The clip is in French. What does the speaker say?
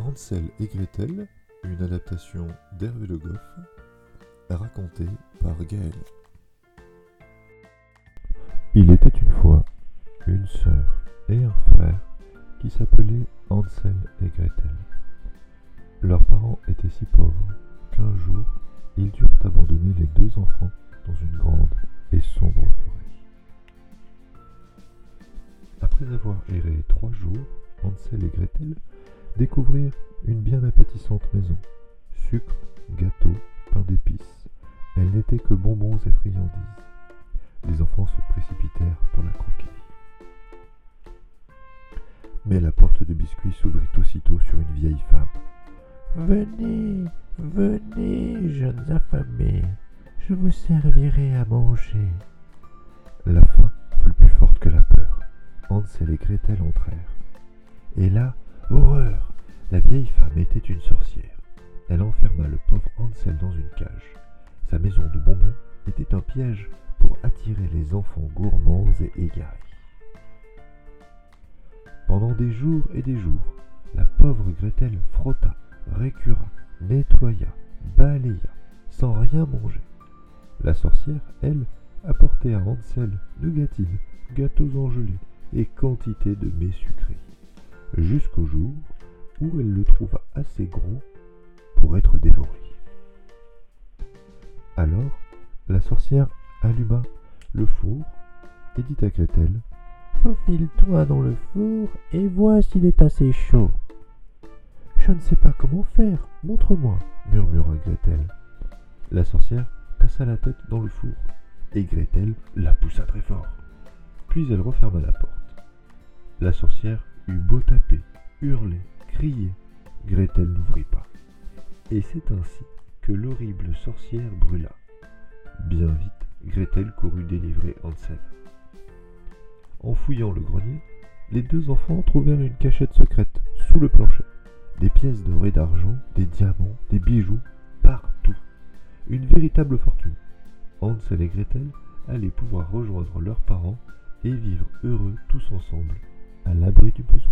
Hansel et Gretel, une adaptation d'Hervé Le Goff, racontée par Gaël. Il était une fois une sœur et un frère qui s'appelaient Hansel et Gretel. Leurs parents étaient si pauvres qu'un jour, ils durent abandonner les deux enfants dans une grande et sombre forêt. Après avoir erré trois jours, Hansel et Gretel découvrirent une bien appétissante maison. Sucre, gâteau, pain d'épices. Elle n'était que bonbons et friandises. Les enfants se précipitèrent pour la croquer. Mais la porte de biscuits s'ouvrit aussitôt sur une vieille femme. Venez, venez, jeunes affamés, je vous servirai à manger. La faim fut plus forte que la peur. Hansel et Gretel entrèrent. Et là, horreur La vieille femme était une sorcière. Elle enferma le pauvre Hansel dans une cage. Sa maison de bonbons était un piège pour attirer les enfants gourmands et égarés. Pendant des jours et des jours, la pauvre Gretel frotta, récura, nettoya, balaya, sans rien manger. La sorcière, elle, apportait à Hansel nougatines, gâteaux engelés et quantité de mets sucrés, jusqu'au jour où elle le trouva assez gros pour être dévoré. Alors, la sorcière alluma le four et dit à Gretel Faufile-toi dans le four et vois s'il est assez chaud. Je ne sais pas comment faire, montre-moi, murmura Gretel. La sorcière passa la tête dans le four, et Gretel la poussa très fort. Puis elle referma la porte. La sorcière eut beau taper, hurler, crier, Gretel n'ouvrit pas. Et c'est ainsi que l'horrible sorcière brûla. Bien vite, Gretel courut délivrer Hansel. En fouillant le grenier, les deux enfants trouvèrent une cachette secrète sous le plancher. Des pièces d'or et d'argent, des diamants, des bijoux, partout. Une véritable fortune. Hansel et Gretel allaient pouvoir rejoindre leurs parents et vivre heureux tous ensemble, à l'abri du besoin.